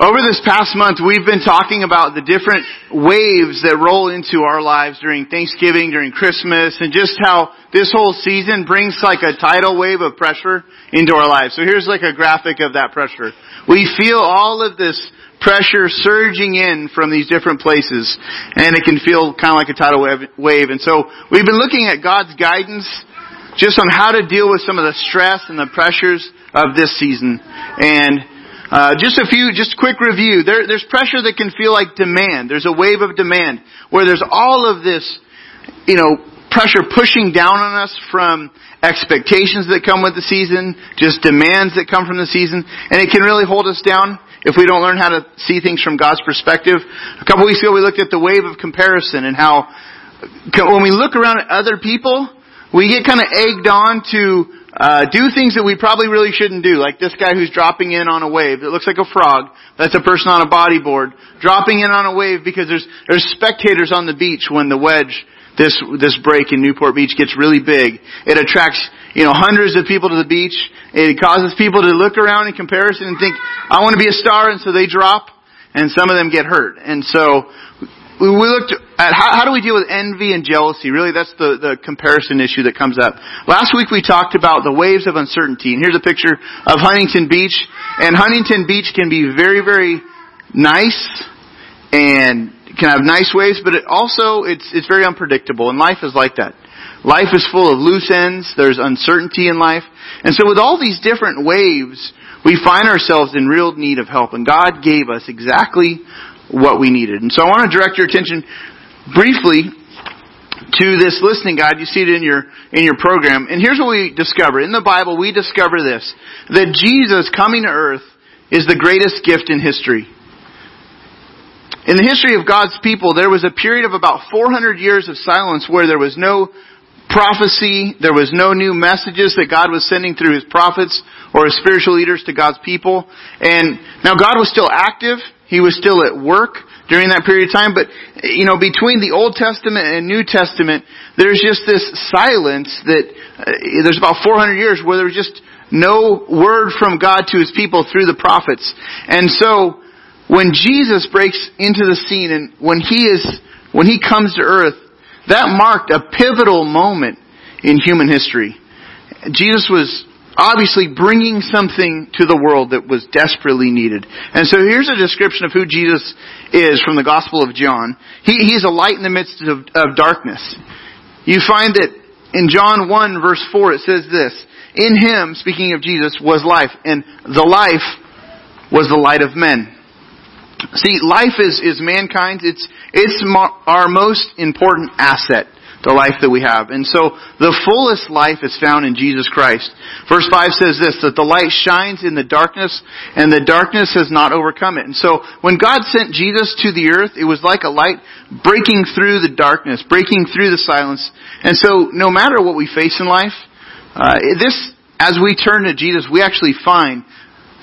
Over this past month, we've been talking about the different waves that roll into our lives during Thanksgiving, during Christmas, and just how this whole season brings like a tidal wave of pressure into our lives. So here's like a graphic of that pressure. We feel all of this pressure surging in from these different places, and it can feel kind of like a tidal wave. And so we've been looking at God's guidance just on how to deal with some of the stress and the pressures of this season. And uh, just a few, just a quick review. There, there's pressure that can feel like demand. There's a wave of demand where there's all of this, you know, pressure pushing down on us from expectations that come with the season, just demands that come from the season, and it can really hold us down if we don't learn how to see things from God's perspective. A couple weeks ago we looked at the wave of comparison and how when we look around at other people, we get kind of egged on to uh, do things that we probably really shouldn't do, like this guy who's dropping in on a wave. It looks like a frog. That's a person on a bodyboard dropping in on a wave because there's there's spectators on the beach when the wedge this this break in Newport Beach gets really big. It attracts you know hundreds of people to the beach. It causes people to look around in comparison and think, I want to be a star, and so they drop, and some of them get hurt. And so we looked at how, how, do we deal with envy and jealousy. Really, that's the, the comparison issue that comes up. Last week we talked about the waves of uncertainty, and here's a picture of Huntington Beach. And Huntington Beach can be very, very nice and can have nice waves, but it also it's it's very unpredictable, and life is like that. Life is full of loose ends. There's uncertainty in life, and so with all these different waves, we find ourselves in real need of help. And God gave us exactly what we needed. And so I want to direct your attention briefly to this listening guide. You see it in your, in your program. And here's what we discover. In the Bible, we discover this, that Jesus coming to earth is the greatest gift in history. In the history of God's people, there was a period of about 400 years of silence where there was no prophecy, there was no new messages that God was sending through His prophets or His spiritual leaders to God's people. And now God was still active, he was still at work during that period of time, but, you know, between the Old Testament and New Testament, there's just this silence that, uh, there's about 400 years where there was just no word from God to His people through the prophets. And so, when Jesus breaks into the scene and when He is, when He comes to earth, that marked a pivotal moment in human history. Jesus was obviously bringing something to the world that was desperately needed. And so here's a description of who Jesus is from the Gospel of John. He, he's a light in the midst of, of darkness. You find that in John 1 verse 4 it says this, In him, speaking of Jesus, was life, and the life was the light of men. See, life is, is mankind's, it's, it's our most important asset the life that we have. And so the fullest life is found in Jesus Christ. Verse 5 says this, that the light shines in the darkness and the darkness has not overcome it. And so when God sent Jesus to the earth, it was like a light breaking through the darkness, breaking through the silence. And so no matter what we face in life, uh, this, as we turn to Jesus, we actually find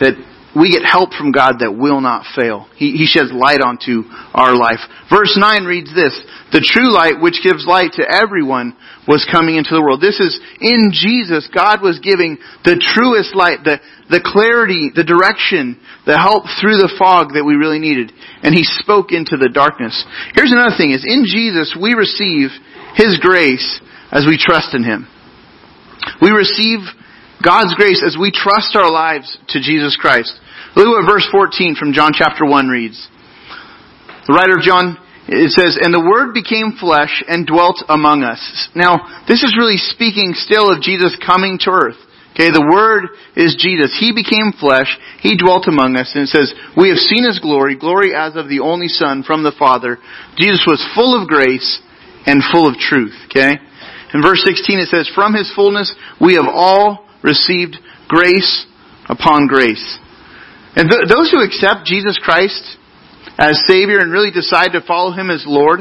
that we get help from God that will not fail. He, he sheds light onto our life. Verse 9 reads this, The true light which gives light to everyone was coming into the world. This is, in Jesus, God was giving the truest light, the, the clarity, the direction, the help through the fog that we really needed. And He spoke into the darkness. Here's another thing, is in Jesus we receive His grace as we trust in Him. We receive God's grace as we trust our lives to Jesus Christ. Look what verse 14 from John chapter 1 reads. The writer of John, it says, And the Word became flesh and dwelt among us. Now, this is really speaking still of Jesus coming to earth. Okay, the Word is Jesus. He became flesh. He dwelt among us. And it says, We have seen His glory, glory as of the only Son from the Father. Jesus was full of grace and full of truth. Okay? In verse 16 it says, From His fullness we have all received grace upon grace. And th- those who accept Jesus Christ as Savior and really decide to follow Him as Lord,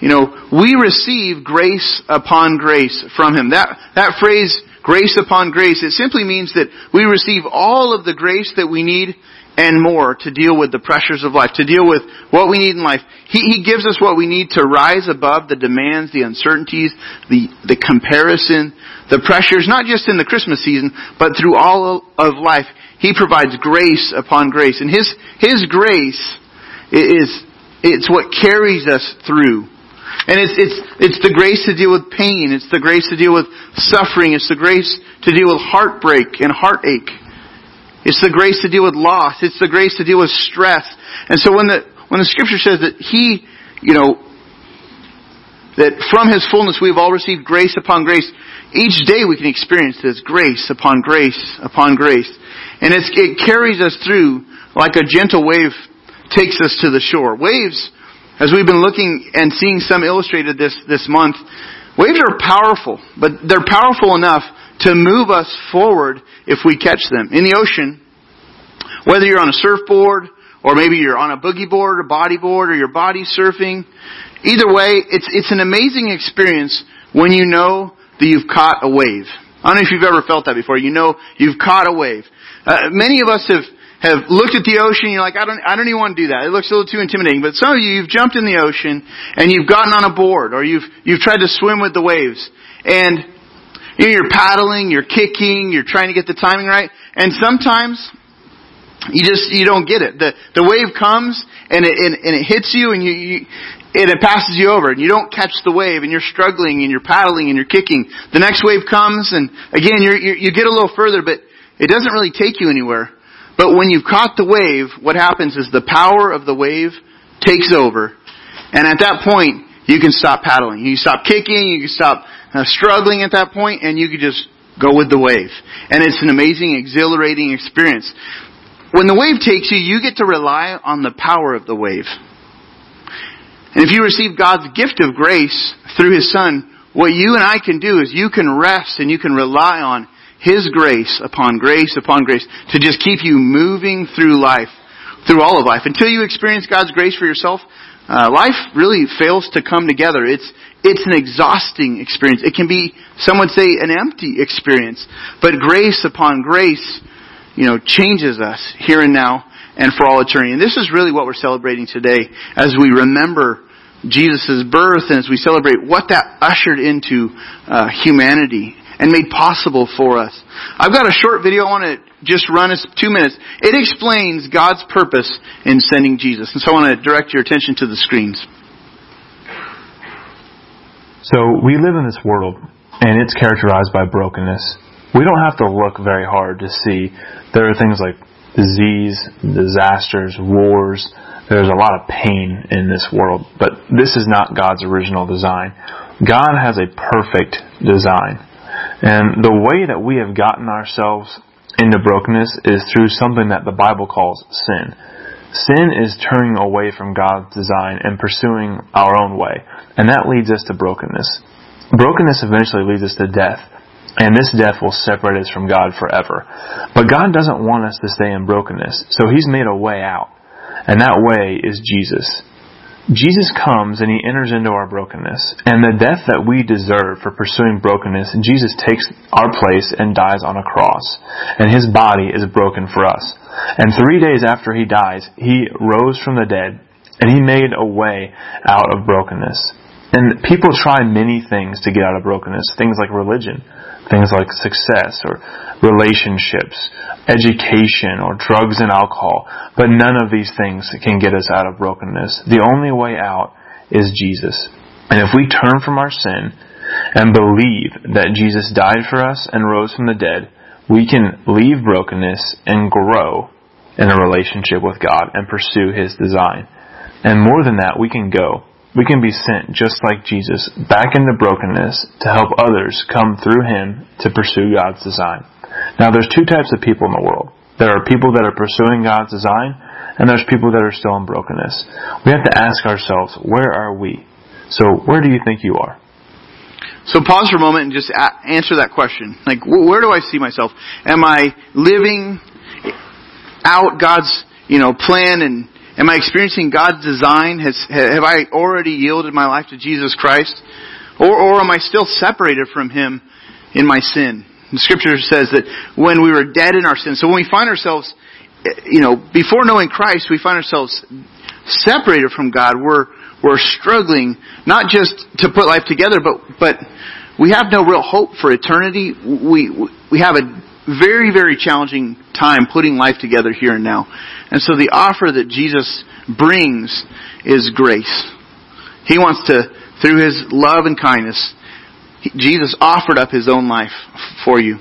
you know, we receive grace upon grace from Him. That, that phrase, grace upon grace, it simply means that we receive all of the grace that we need and more to deal with the pressures of life, to deal with what we need in life. He, he gives us what we need to rise above the demands, the uncertainties, the, the comparison, the pressures, not just in the Christmas season, but through all of life. He provides grace upon grace. And His, His grace is, it's what carries us through. And it's, it's, it's the grace to deal with pain. It's the grace to deal with suffering. It's the grace to deal with heartbreak and heartache. It's the grace to deal with loss. It's the grace to deal with stress. And so when the, when the scripture says that He, you know, that from His fullness we have all received grace upon grace, each day we can experience this grace upon grace upon grace. And it carries us through like a gentle wave takes us to the shore. Waves, as we've been looking and seeing some illustrated this, this month, waves are powerful, but they're powerful enough to move us forward if we catch them. In the ocean, whether you're on a surfboard, or maybe you're on a boogie board or bodyboard or you're body surfing, Either way, it's, it's an amazing experience when you know that you've caught a wave. I don't know if you've ever felt that before. You know you've caught a wave. Uh, many of us have, have looked at the ocean, you're like, I don't, I don't even want to do that. It looks a little too intimidating. But some of you, you've jumped in the ocean and you've gotten on a board or you've, you've tried to swim with the waves. And you're paddling, you're kicking, you're trying to get the timing right. And sometimes you just, you don't get it. The, the wave comes and it, and, and it hits you and you, you, and it passes you over and you don't catch the wave and you're struggling and you're paddling and you're kicking. The next wave comes and again you're, you're, you get a little further but it doesn't really take you anywhere. But when you've caught the wave, what happens is the power of the wave takes over and at that point you can stop paddling. You can stop kicking, you can stop uh, struggling at that point and you can just go with the wave. And it's an amazing, exhilarating experience. When the wave takes you, you get to rely on the power of the wave. And if you receive God's gift of grace through His Son, what you and I can do is you can rest and you can rely on His grace upon grace upon grace to just keep you moving through life, through all of life. Until you experience God's grace for yourself, uh, life really fails to come together. It's, it's an exhausting experience. It can be, some would say, an empty experience. But grace upon grace, you know, changes us here and now and for all eternity. And this is really what we're celebrating today as we remember Jesus' birth and as we celebrate what that ushered into uh, humanity and made possible for us. I've got a short video I want to just run us two minutes. It explains God's purpose in sending Jesus. And so I want to direct your attention to the screens. So we live in this world and it's characterized by brokenness. We don't have to look very hard to see there are things like disease, disasters, wars. There's a lot of pain in this world, but this is not God's original design. God has a perfect design. And the way that we have gotten ourselves into brokenness is through something that the Bible calls sin. Sin is turning away from God's design and pursuing our own way. And that leads us to brokenness. Brokenness eventually leads us to death. And this death will separate us from God forever. But God doesn't want us to stay in brokenness, so He's made a way out. And that way is Jesus. Jesus comes and He enters into our brokenness. And the death that we deserve for pursuing brokenness, Jesus takes our place and dies on a cross. And His body is broken for us. And three days after He dies, He rose from the dead and He made a way out of brokenness. And people try many things to get out of brokenness, things like religion things like success or relationships, education or drugs and alcohol. But none of these things can get us out of brokenness. The only way out is Jesus. And if we turn from our sin and believe that Jesus died for us and rose from the dead, we can leave brokenness and grow in a relationship with God and pursue His design. And more than that, we can go we can be sent just like Jesus back into brokenness to help others come through Him to pursue God's design. Now there's two types of people in the world. There are people that are pursuing God's design, and there's people that are still in brokenness. We have to ask ourselves, where are we? So where do you think you are? So pause for a moment and just answer that question. Like, where do I see myself? Am I living out God's, you know, plan and Am I experiencing God's design? Has, have I already yielded my life to Jesus Christ? Or, or am I still separated from Him in my sin? The scripture says that when we were dead in our sin, so when we find ourselves, eh, you know, before knowing Christ, we find ourselves separated from God. We're, we're struggling, not just to put life together, but, but we have no real hope for eternity. We, we have a, very, very challenging time putting life together here and now. And so the offer that Jesus brings is grace. He wants to, through His love and kindness, Jesus offered up His own life for you.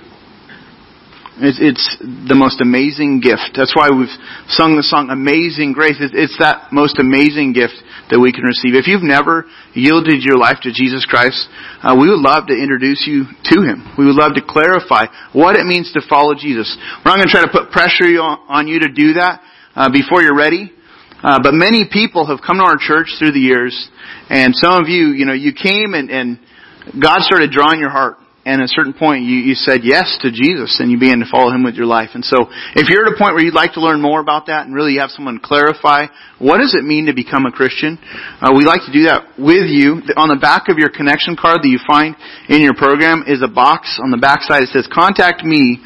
It's, it's the most amazing gift. That's why we've sung the song Amazing Grace. It's that most amazing gift that we can receive. If you've never yielded your life to Jesus Christ, uh, we would love to introduce you to Him. We would love to clarify what it means to follow Jesus. We're not going to try to put pressure on you to do that uh, before you're ready. Uh, but many people have come to our church through the years, and some of you, you know, you came and, and God started drawing your heart and at a certain point you, you said yes to Jesus and you began to follow Him with your life. And so if you're at a point where you'd like to learn more about that and really have someone clarify what does it mean to become a Christian, uh, we like to do that with you. On the back of your connection card that you find in your program is a box on the back side. It says contact me.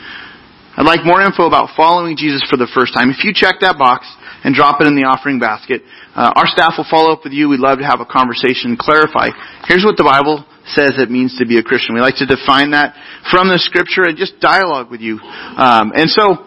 I'd like more info about following Jesus for the first time. If you check that box and drop it in the offering basket, uh, our staff will follow up with you. We'd love to have a conversation and clarify. Here's what the Bible says it means to be a Christian. We like to define that from the scripture and just dialogue with you. Um, and so,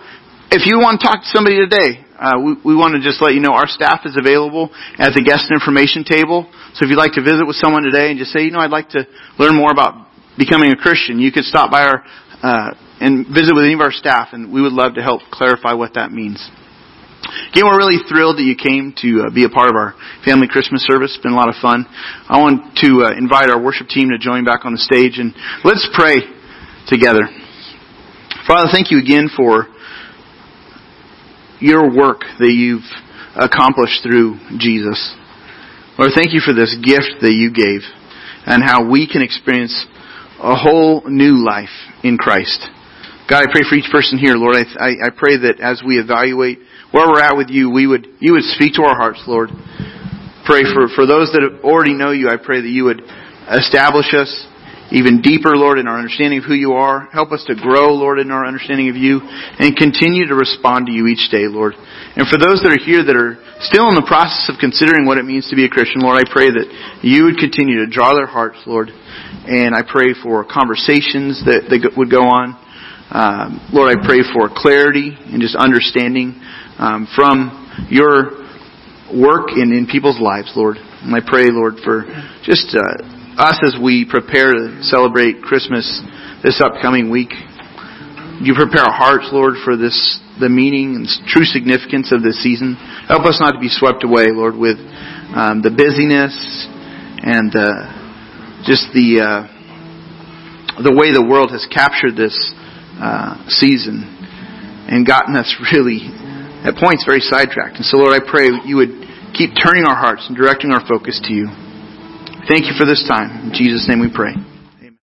if you want to talk to somebody today, uh, we, we want to just let you know our staff is available at the guest information table. So if you'd like to visit with someone today and just say, you know, I'd like to learn more about becoming a Christian, you could stop by our uh, and visit with any of our staff, and we would love to help clarify what that means. Again, we're really thrilled that you came to uh, be a part of our family Christmas service. It's been a lot of fun. I want to uh, invite our worship team to join back on the stage and let's pray together. Father, thank you again for your work that you've accomplished through Jesus. Lord, thank you for this gift that you gave and how we can experience a whole new life in Christ. God, I pray for each person here, Lord. I, I, I pray that as we evaluate where we're at with you, we would, you would speak to our hearts, Lord. Pray for, for those that already know you, I pray that you would establish us even deeper, Lord, in our understanding of who you are. Help us to grow, Lord, in our understanding of you and continue to respond to you each day, Lord. And for those that are here that are still in the process of considering what it means to be a Christian, Lord, I pray that you would continue to draw their hearts, Lord. And I pray for conversations that, that would go on. Um, Lord, I pray for clarity and just understanding um, from your work in, in people's lives, Lord. And I pray, Lord, for just uh, us as we prepare to celebrate Christmas this upcoming week. You prepare our hearts, Lord, for this the meaning and true significance of this season. Help us not to be swept away, Lord, with um, the busyness and uh, just the uh, the way the world has captured this uh, season and gotten us really at points very sidetracked. And so, Lord, I pray you would keep turning our hearts and directing our focus to you. Thank you for this time. In Jesus' name we pray.